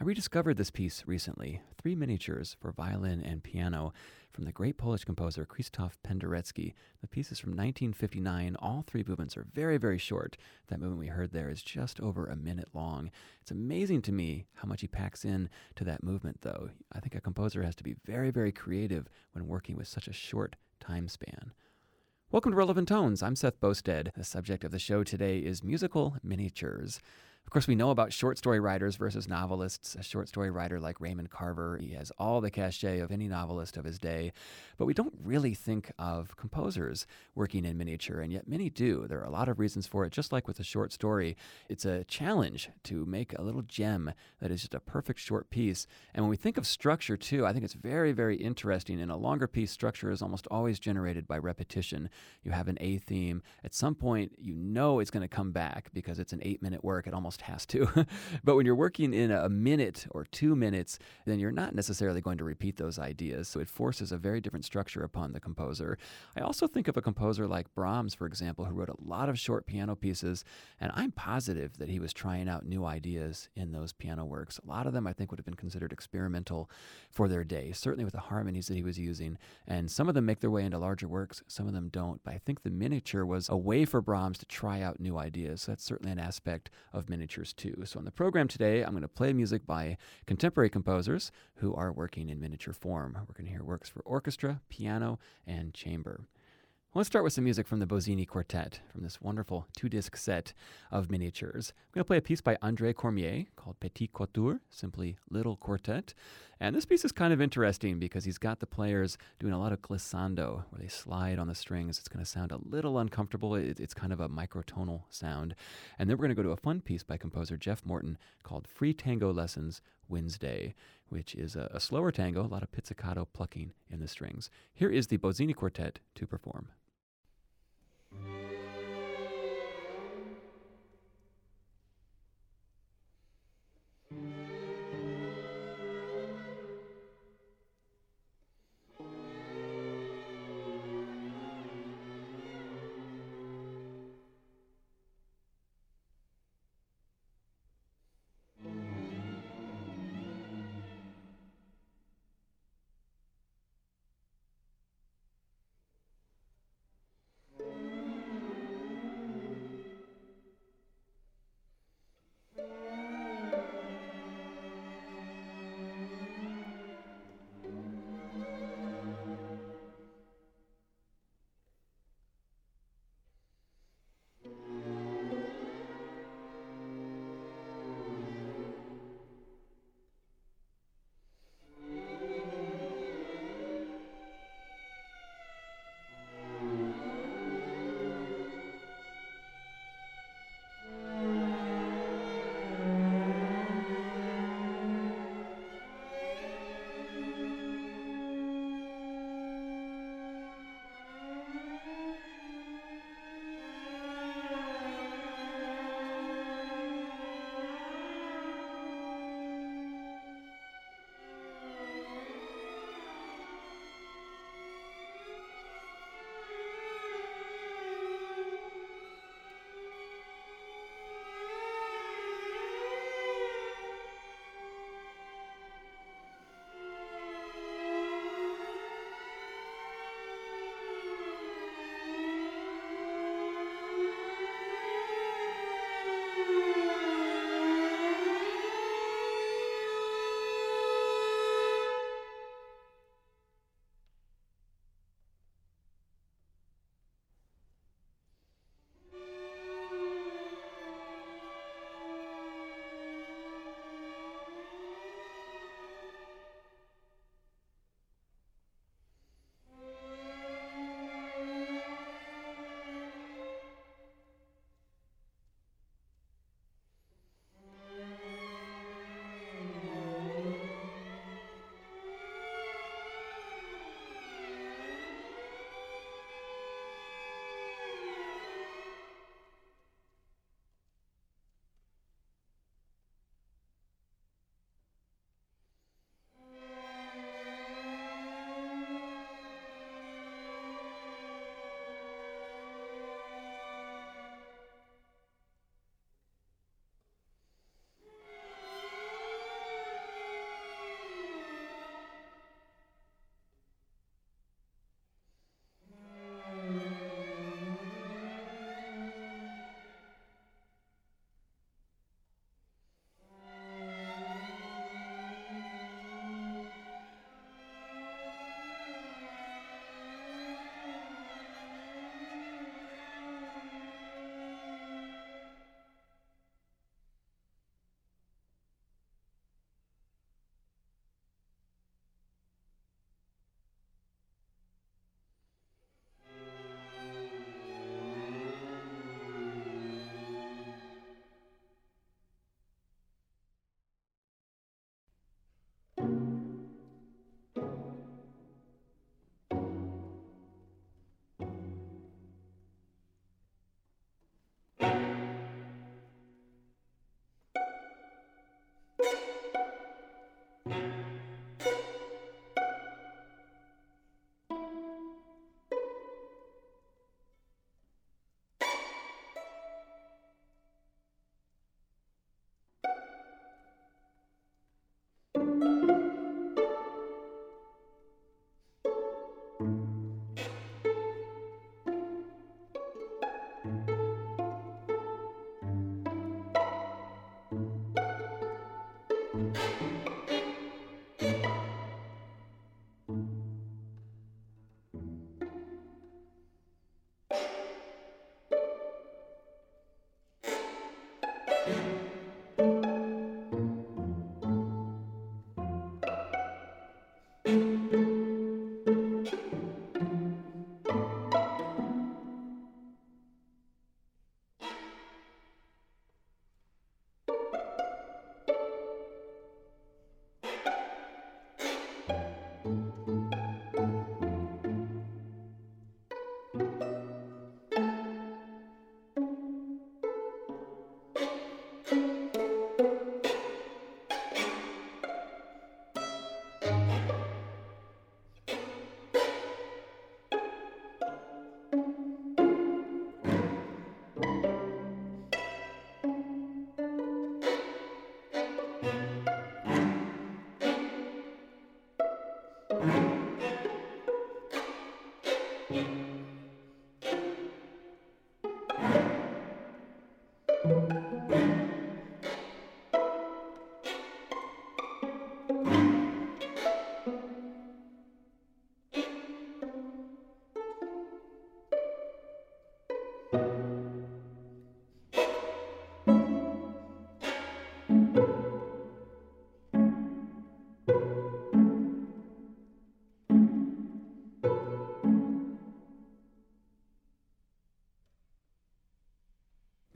I rediscovered this piece recently, three miniatures for violin and piano from the great Polish composer Krzysztof Penderecki. The piece is from 1959. All three movements are very, very short. That movement we heard there is just over a minute long. It's amazing to me how much he packs in to that movement, though. I think a composer has to be very, very creative when working with such a short time span. Welcome to Relevant Tones. I'm Seth Boustead. The subject of the show today is musical miniatures. Of course, we know about short story writers versus novelists. A short story writer like Raymond Carver, he has all the cachet of any novelist of his day. But we don't really think of composers working in miniature, and yet many do. There are a lot of reasons for it. Just like with a short story, it's a challenge to make a little gem that is just a perfect short piece. And when we think of structure, too, I think it's very, very interesting. In a longer piece, structure is almost always generated by repetition. You have an A theme. At some point, you know it's going to come back because it's an eight minute work. It almost has to. but when you're working in a minute or two minutes, then you're not necessarily going to repeat those ideas. So it forces a very different structure upon the composer. I also think of a composer like Brahms, for example, who wrote a lot of short piano pieces, and I'm positive that he was trying out new ideas in those piano works. A lot of them I think would have been considered experimental for their day, certainly with the harmonies that he was using. And some of them make their way into larger works, some of them don't. But I think the miniature was a way for Brahms to try out new ideas. So that's certainly an aspect of miniature miniatures too. So, on the program today, I'm going to play music by contemporary composers who are working in miniature form. We're going to hear works for orchestra, piano, and chamber. Let's start with some music from the Bozzini Quartet from this wonderful two disc set of miniatures. I'm going to play a piece by Andre Cormier called Petit Quatuor, simply Little Quartet. And this piece is kind of interesting because he's got the players doing a lot of glissando where they slide on the strings. It's going to sound a little uncomfortable. It's kind of a microtonal sound. And then we're going to go to a fun piece by composer Jeff Morton called Free Tango Lessons Wednesday, which is a, a slower tango, a lot of pizzicato plucking in the strings. Here is the Bozzini Quartet to perform. Bye.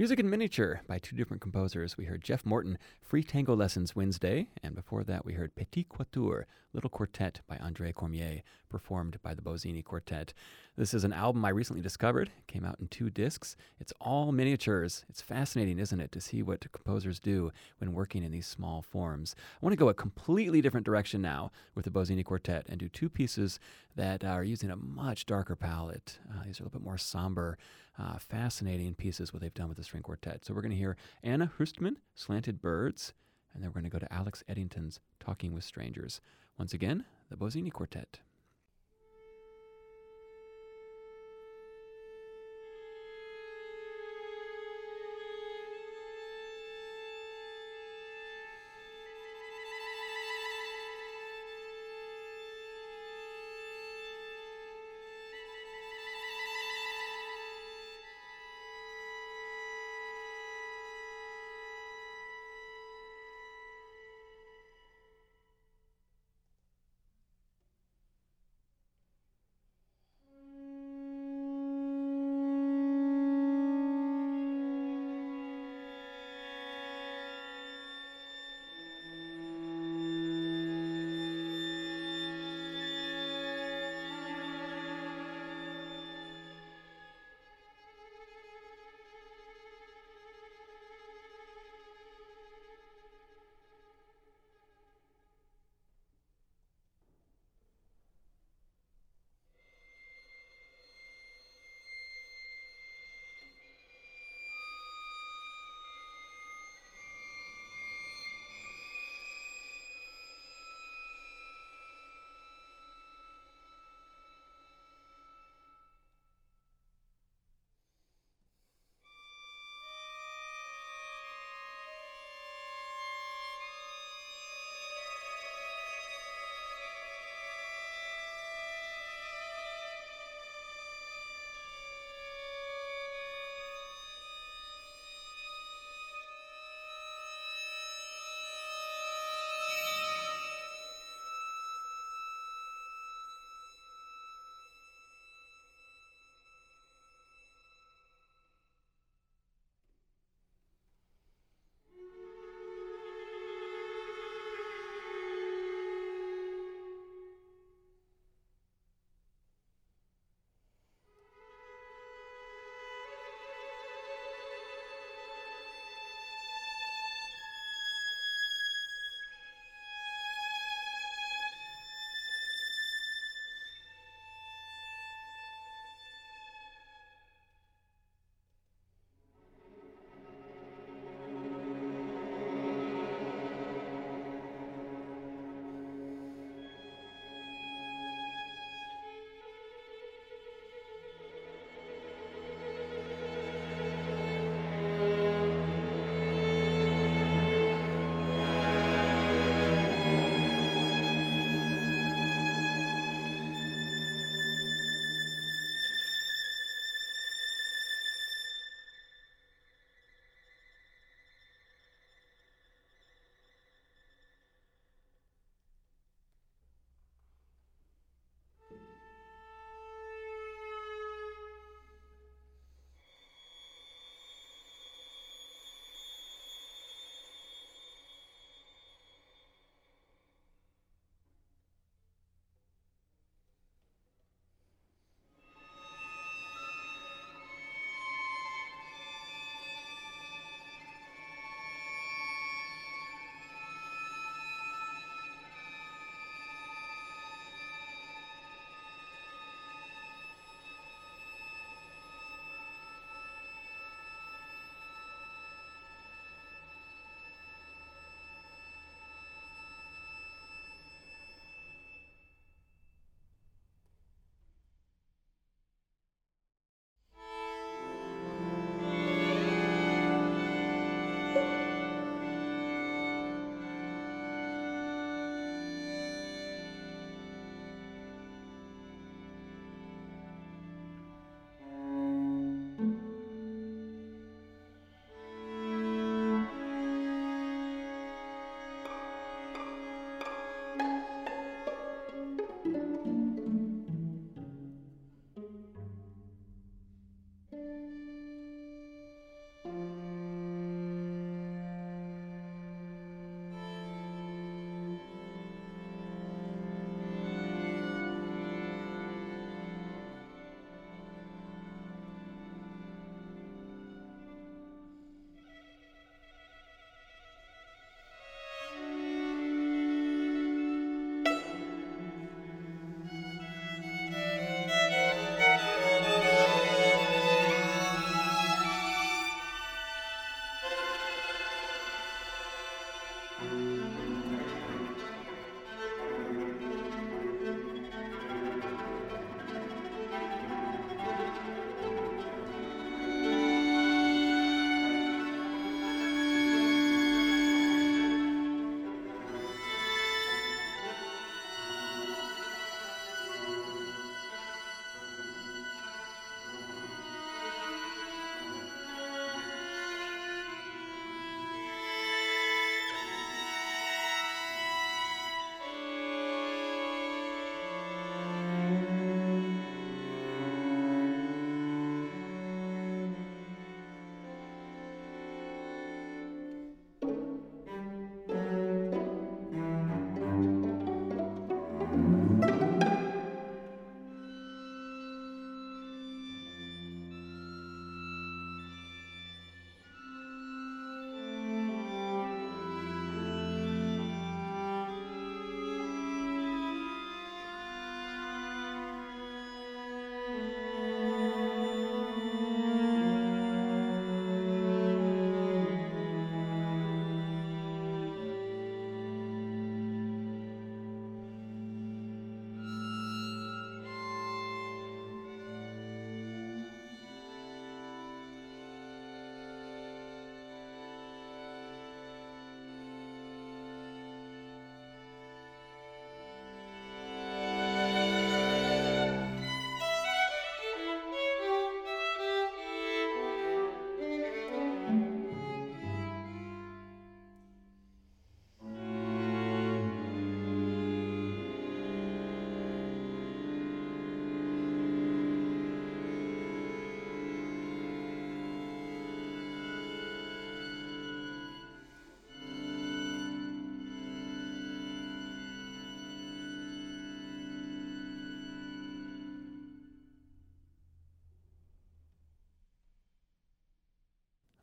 Music in Miniature by two different composers. We heard Jeff Morton, Free Tango Lessons Wednesday, and before that we heard Petit Quatuor, Little Quartet by Andre Cormier, performed by the Bozzini Quartet. This is an album I recently discovered. It came out in two discs. It's all miniatures. It's fascinating, isn't it, to see what composers do when working in these small forms. I want to go a completely different direction now with the Bozzini Quartet and do two pieces that are using a much darker palette. Uh, these are a little bit more somber, uh, fascinating pieces what they've done with the string quartet. So we're going to hear Anna Höstman, Slanted Birds, and then we're going to go to Alex Eddington's Talking with Strangers. Once again, the Bozzini Quartet.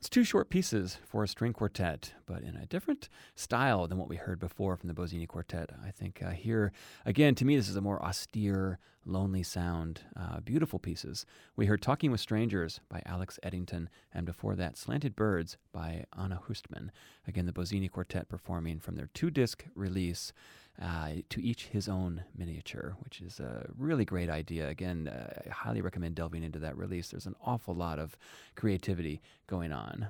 It's two short pieces for a string quartet, but in a different style than what we heard before from the Bozzini Quartet. I think uh, here, again, to me, this is a more austere, lonely sound. Uh, beautiful pieces. We heard Talking with Strangers by Alex Eddington, and before that, Slanted Birds by Anna Höstman. Again, the Bozzini Quartet performing from their two disc release. Uh, to each his own miniature, which is a really great idea. Again, uh, I highly recommend delving into that release. There's an awful lot of creativity going on.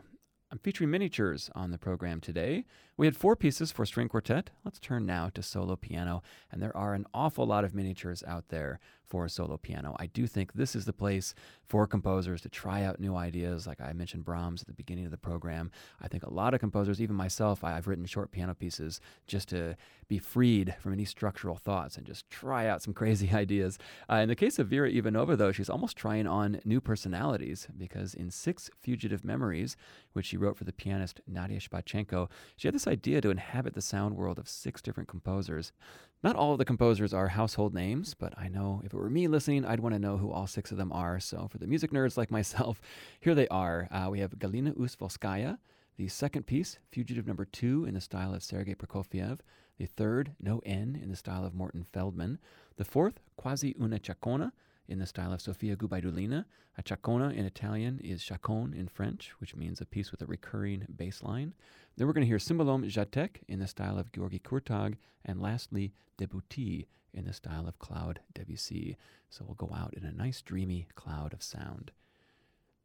I'm featuring miniatures on the program today. We had four pieces for string quartet. Let's turn now to solo piano, and there are an awful lot of miniatures out there for a solo piano. I do think this is the place for composers to try out new ideas. Like I mentioned Brahms at the beginning of the program. I think a lot of composers, even myself, I've written short piano pieces just to be freed from any structural thoughts and just try out some crazy ideas. Uh, in the case of Vera Ivanova, though, she's almost trying on new personalities because in Six Fugitive Memories, which she wrote for the pianist Nadia Shpachenko, she had this idea to inhabit the sound world of six different composers. Not all of the composers are household names, but I know if it were me listening, I'd want to know who all six of them are. So for the music nerds like myself, here they are. Uh, we have Galina Ustvolskaya, the second piece, Fugitive Number Two, in the style of Sergei Prokofiev. The third, No N, in the style of Morton Feldman. The fourth, Quasi una Chacona, in the style of Sofia Gubaidulina. A chacona in Italian is chaconne in French, which means a piece with a recurring bass line. Then we're going to hear Cymbalom Žatek in the style of György Kurtág, and lastly, Debuty in the style of Claude Debussy. So we'll go out in a nice dreamy cloud of sound.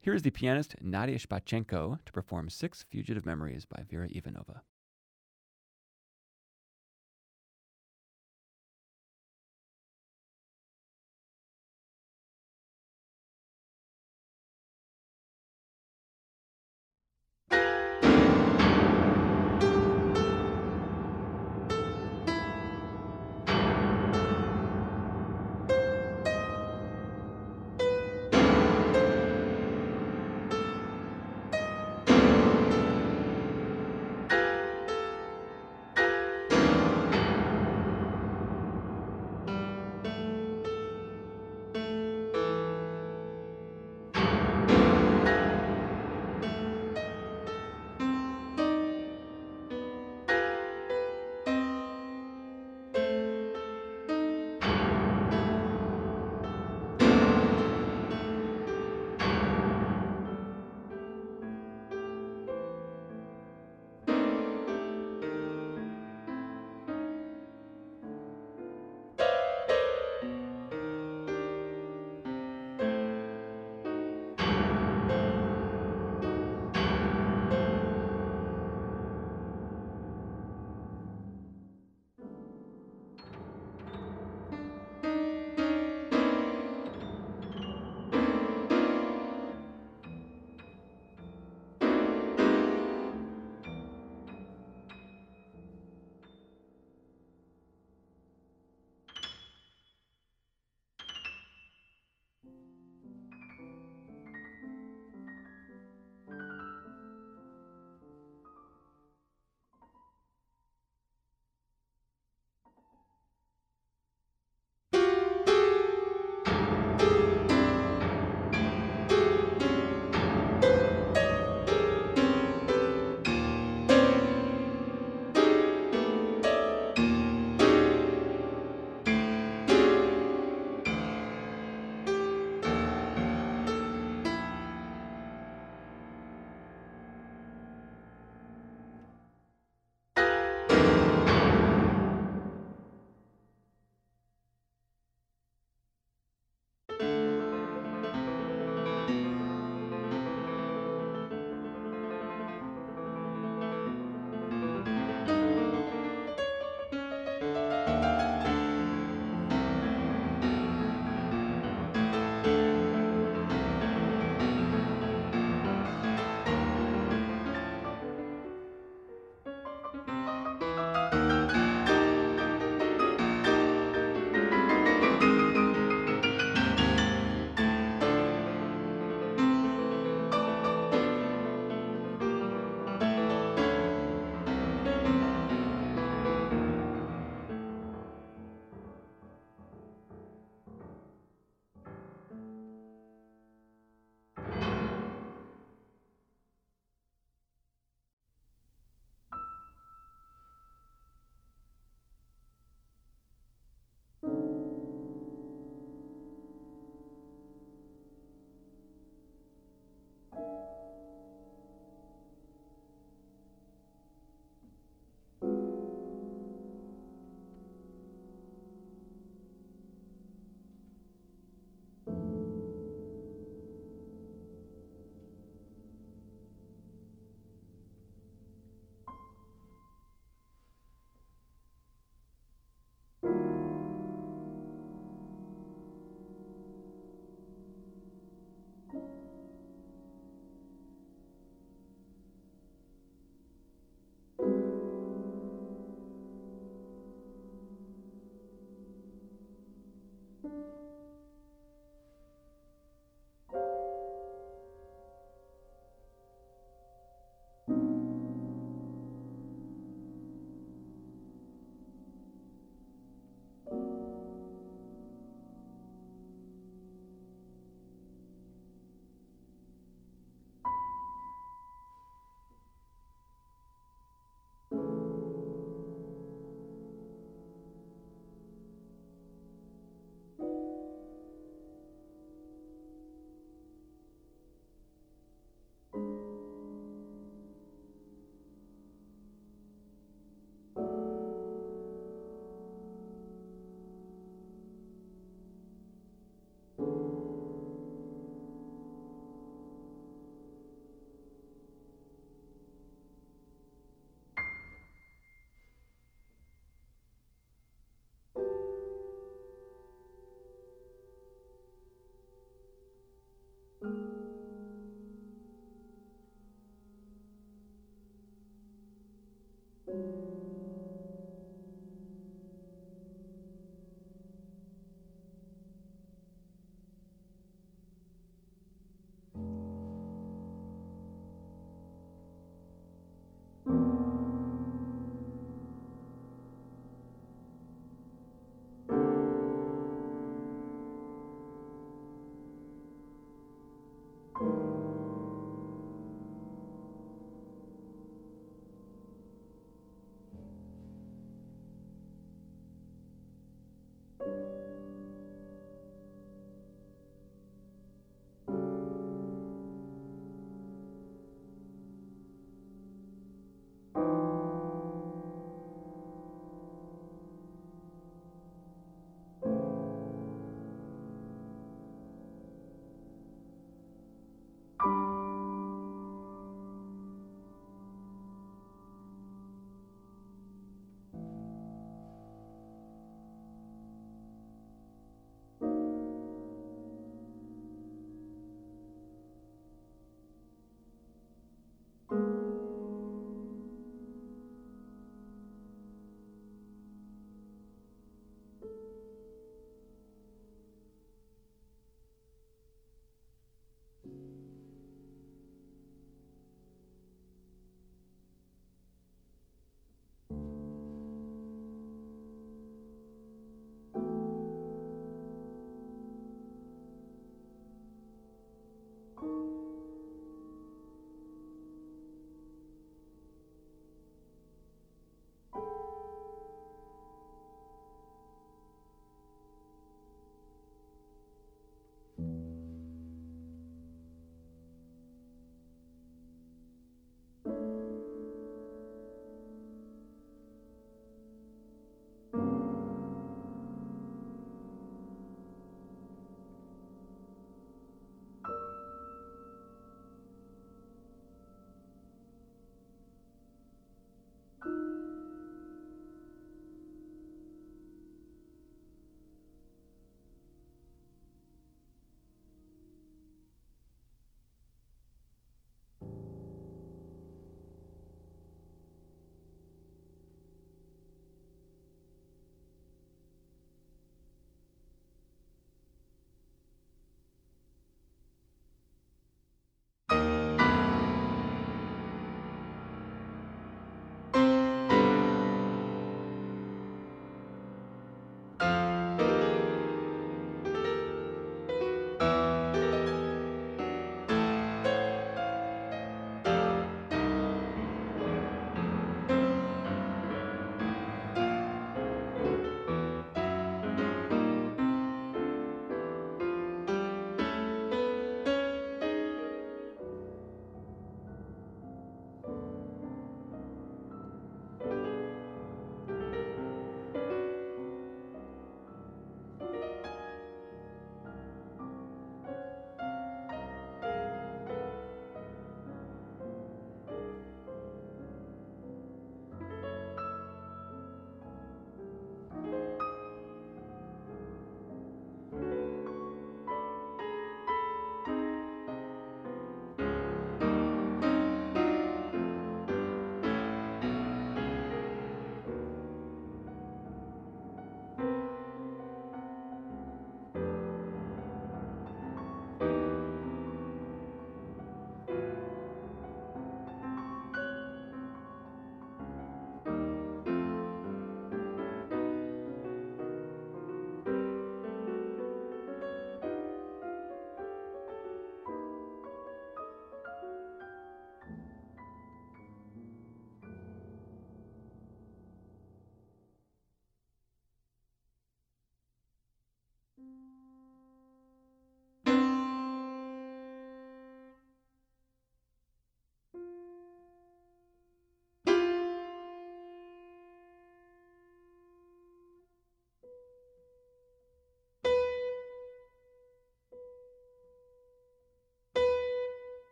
Here is the pianist Nadia Shpachenko to perform Six Fugitive Memories by Vera Ivanova.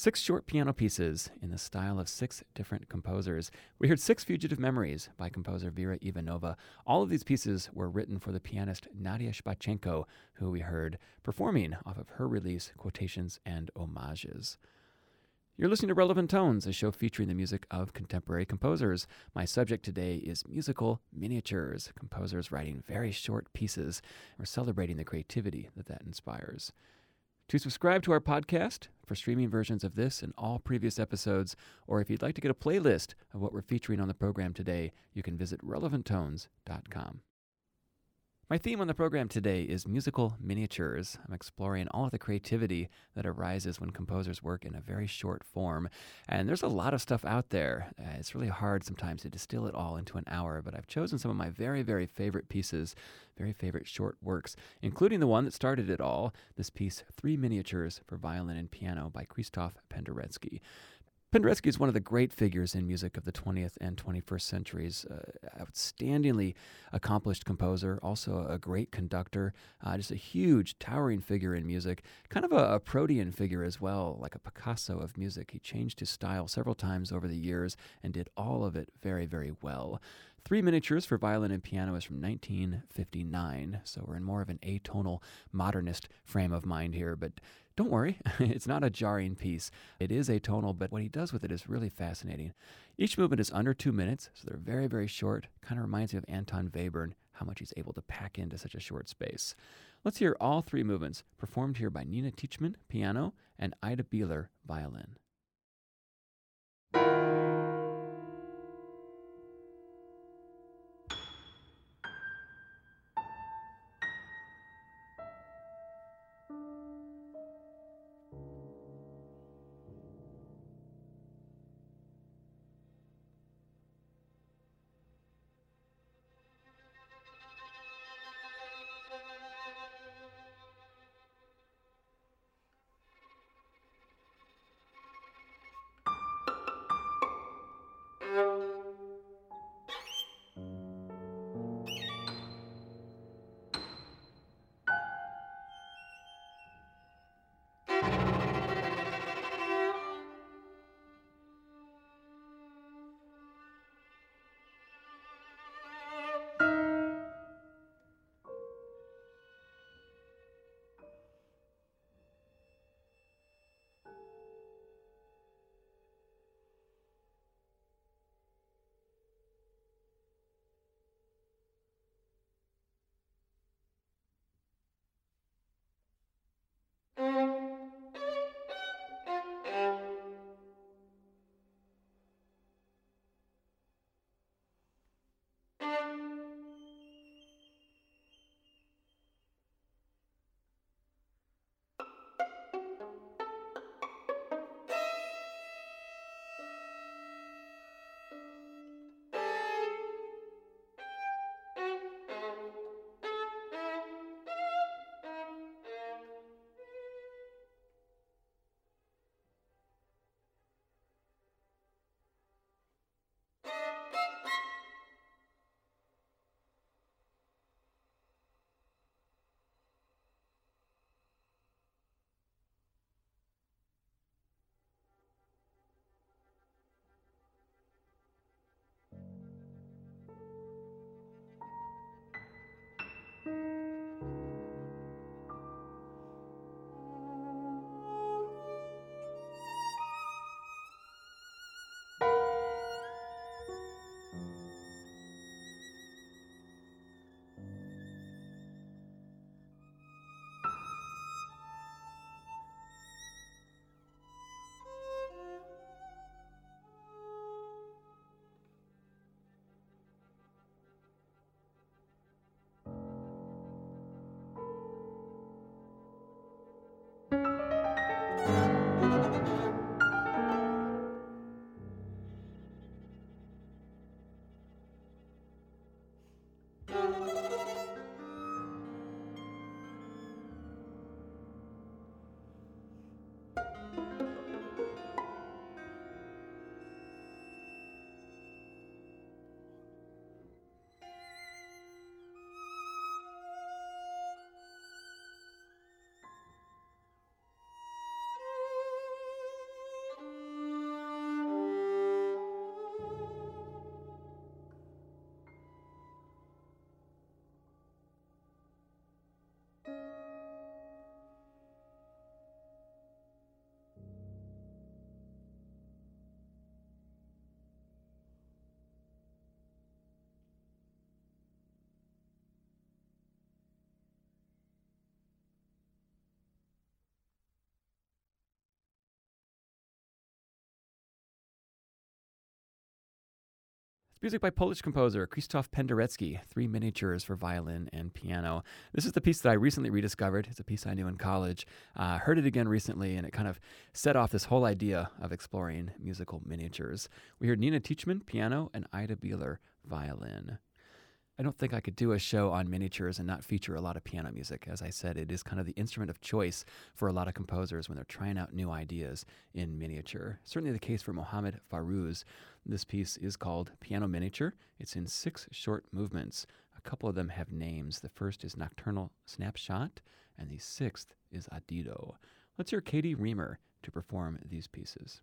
Six short piano pieces in the style of six different composers. We heard Six Fugitive Memories by composer Vera Ivanova. All of these pieces were written for the pianist Nadia Shpachenko, who we heard performing off of her release, Quotations and Homages. You're listening to Relevant Tones, a show featuring the music of contemporary composers. My subject today is musical miniatures, composers writing very short pieces. We're celebrating the creativity that that inspires. To subscribe to our podcast for streaming versions of this and all previous episodes, or if you'd like to get a playlist of what we're featuring on the program today, you can visit relevanttones.com. My theme on the program today is musical miniatures. I'm exploring all of the creativity that arises when composers work in a very short form. And there's a lot of stuff out there. Uh, it's really hard sometimes to distill it all into an hour, but I've chosen some of my very, very favorite pieces, very favorite short works, including the one that started it all this piece, Three Miniatures for Violin and Piano by Krzysztof Penderecki. Penderecki is one of the great figures in music of the 20th and 21st centuries. Uh, outstandingly accomplished composer, also a great conductor, uh, just a huge, towering figure in music. Kind of a, a, protean figure as well, like a Picasso of music. He changed his style several times over the years and did all of it very, very well. Three Miniatures for Violin and Piano is from 1959, so we're in more of an atonal modernist frame of mind here, but don't worry, it's not a jarring piece. It is atonal, but what he does with it is really fascinating. Each movement is under two minutes, so they're very, very short. Kind of reminds me of Anton Webern, how much he's able to pack into such a short space. Let's hear all three movements performed here by Nina Tichman, piano, and Ida Bieler, violin. Music by Polish composer Krzysztof Penderecki, three miniatures for violin and piano. This is the piece that I recently rediscovered. It's a piece I knew in college. Uh, heard it again recently, and it kind of set off this whole idea of exploring musical miniatures. We heard Nina Tichman, piano, and Ida Bieler, violin. I don't think I could do a show on miniatures and not feature a lot of piano music. As I said, it is kind of the instrument of choice for a lot of composers when they're trying out new ideas in miniature. Certainly the case for Mohammad Fairouz. This piece is called Piano Miniature. It's in six short movements. A couple of them have names. The first is Nocturnal Snapshot, and the sixth is Adido. Let's hear Katie Riemer to perform these pieces.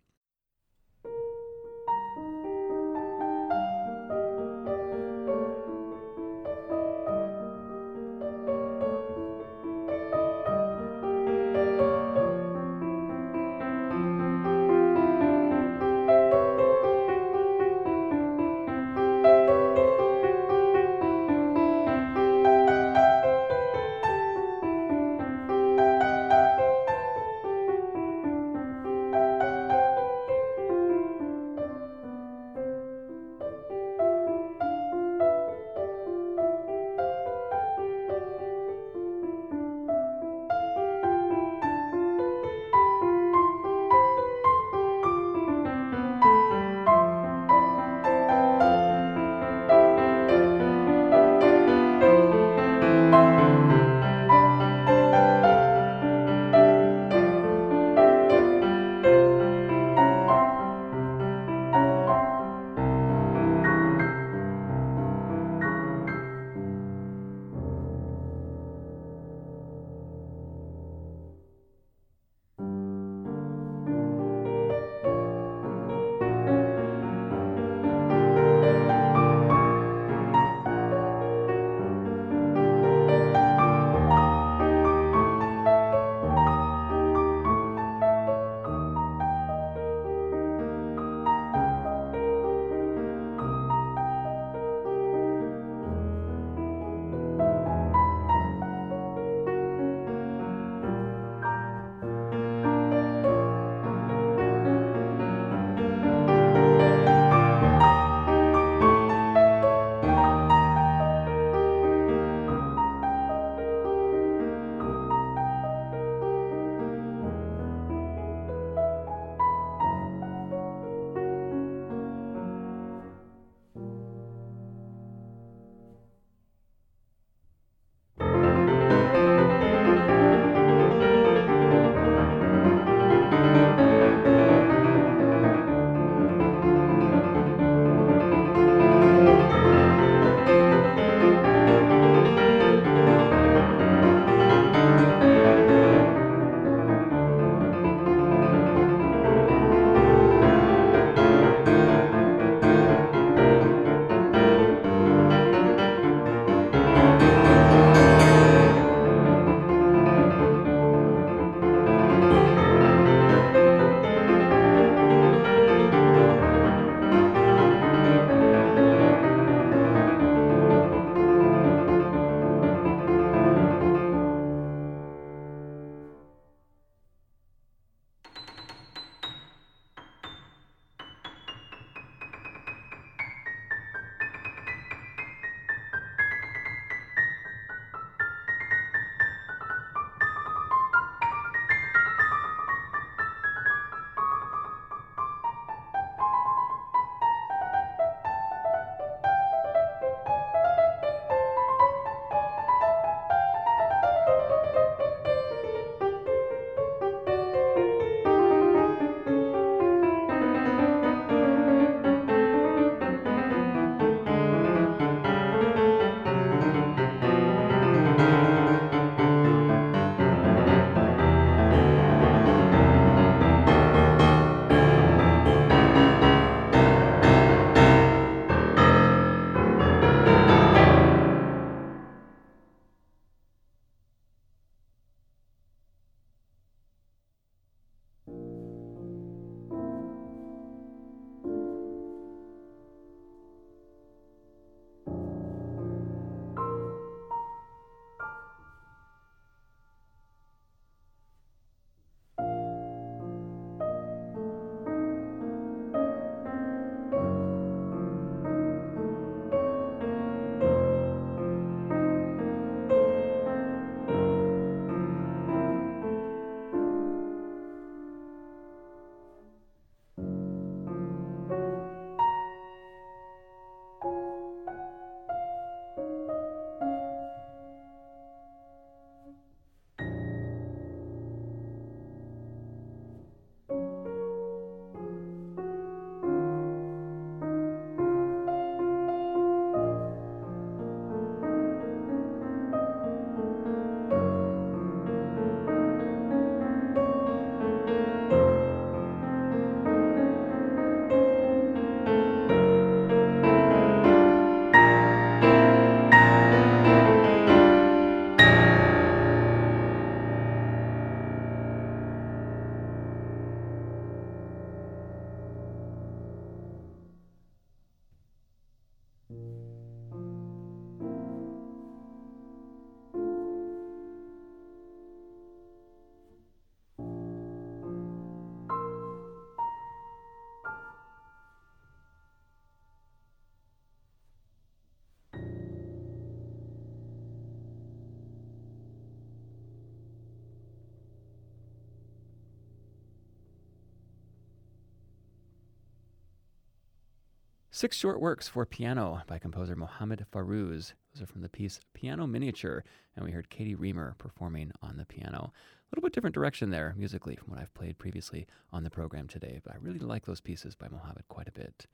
Six short works for piano by composer Mohammad Fairouz. Those are from the piece Piano Miniature, and we heard Katie Riemer performing on the piano. A little bit different direction there musically from what I've played previously on the program today, but I really like those pieces by Mohammad quite a bit.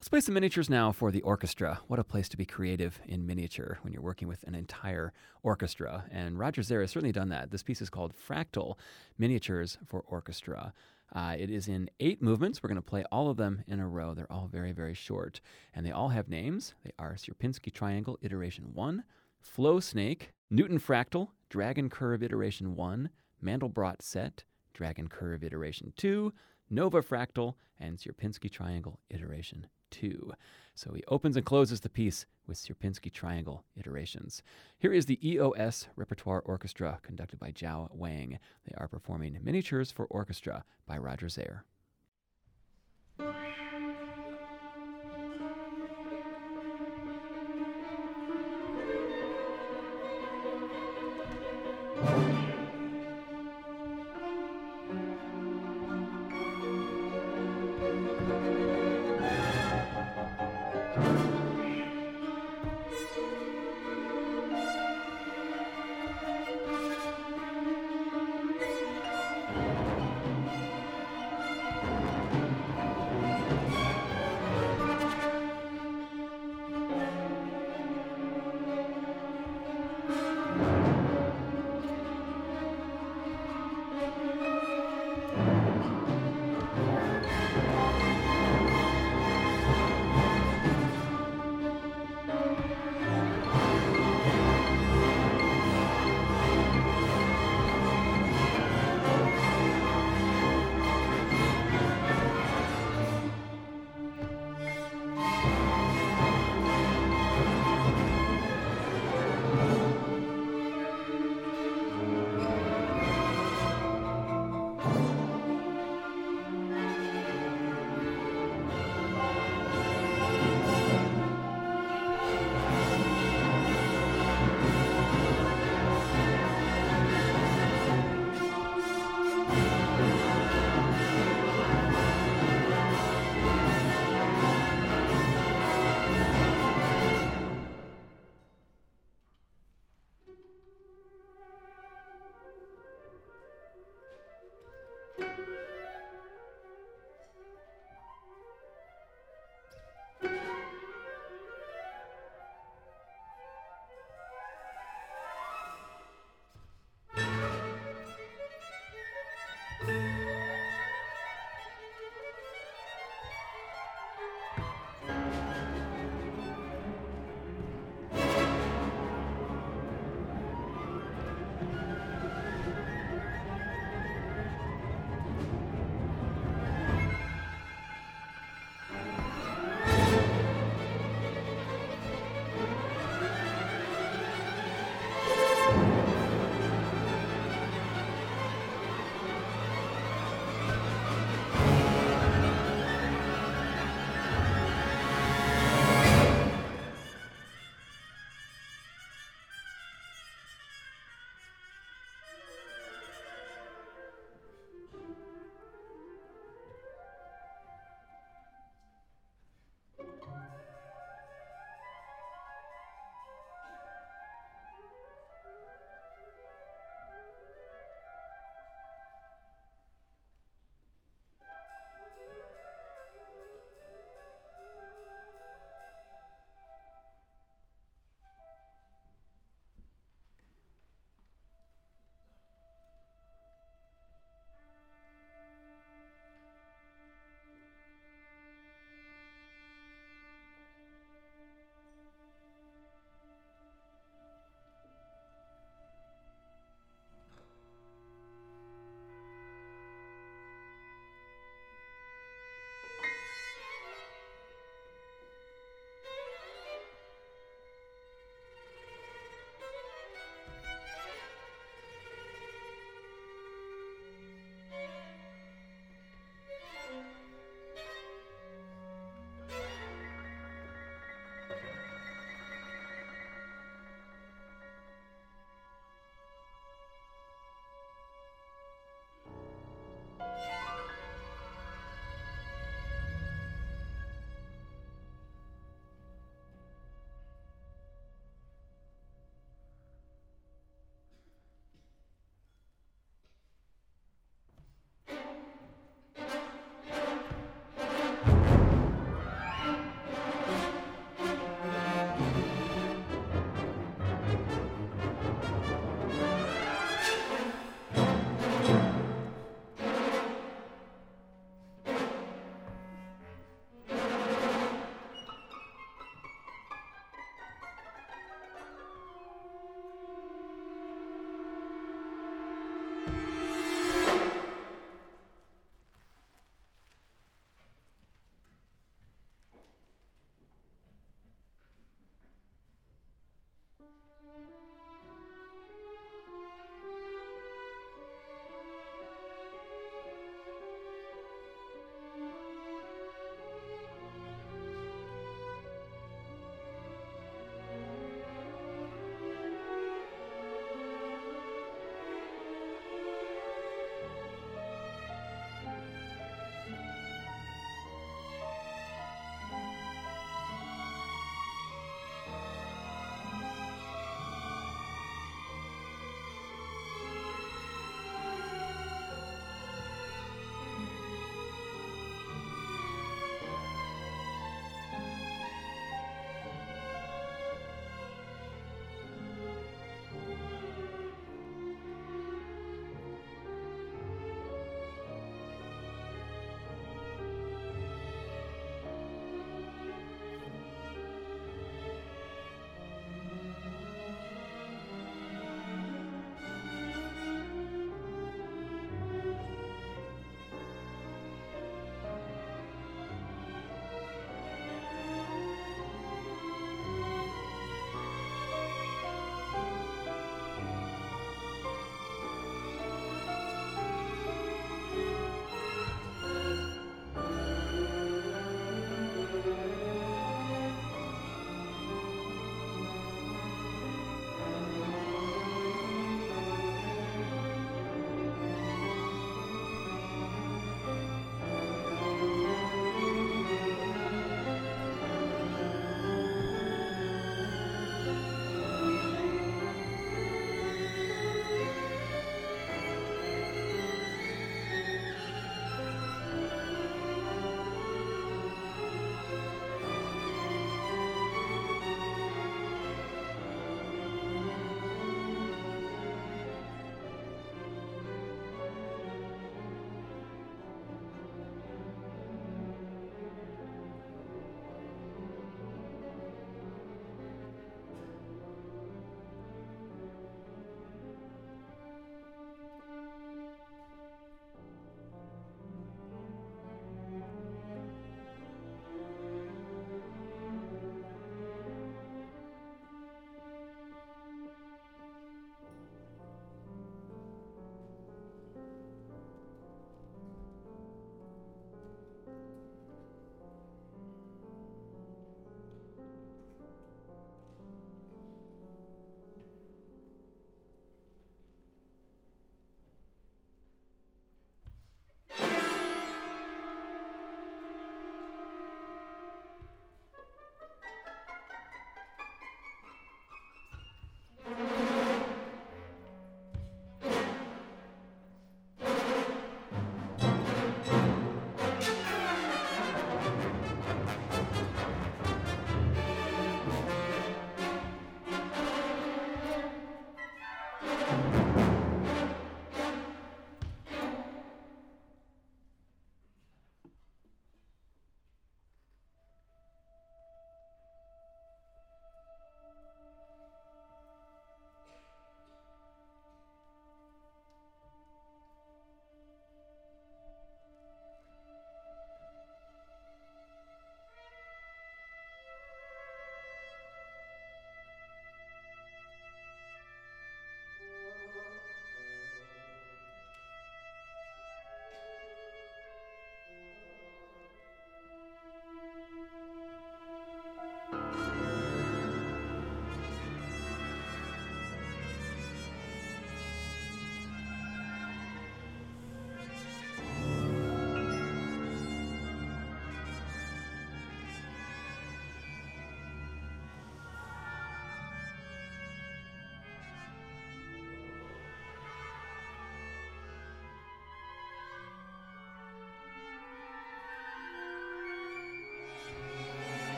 Let's play some miniatures now for the orchestra. What a place to be creative in miniature when you're working with an entire orchestra. And Roger Zare has certainly done that. This piece is called Fractal Miniatures for Orchestra. Uh, it is in eight movements. We're going to play all of them in a row. They're all very, very short. And they all have names. They are Sierpinski Triangle Iteration 1, Flow Snake, Newton Fractal, Dragon Curve Iteration 1, Mandelbrot Set, Dragon Curve Iteration 2, Nova Fractal, and Sierpinski Triangle Iteration 2. So he opens and closes the piece with Sierpinski triangle iterations. Here is the EOS Repertoire Orchestra conducted by Jiao Wang. They are performing Miniatures for Orchestra by Roger Zare.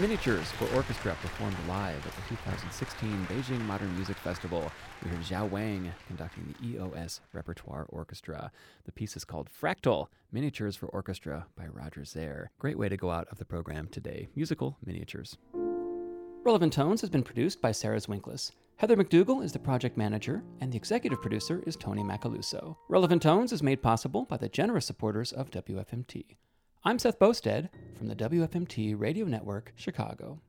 Miniatures for Orchestra performed live at the 2016 Beijing Modern Music Festival. We heard Xiao Wang conducting the EOS Repertoire Orchestra. The piece is called Fractal Miniatures for Orchestra by Roger Zare. Great way to go out of the program today. Musical miniatures. Relevant Tones has been produced by Sarah Zwinklis. Heather McDougall is the project manager, and the executive producer is Tony Macaluso. Relevant Tones is made possible by the generous supporters of WFMT. I'm Seth Boustead from the WFMT Radio Network, Chicago.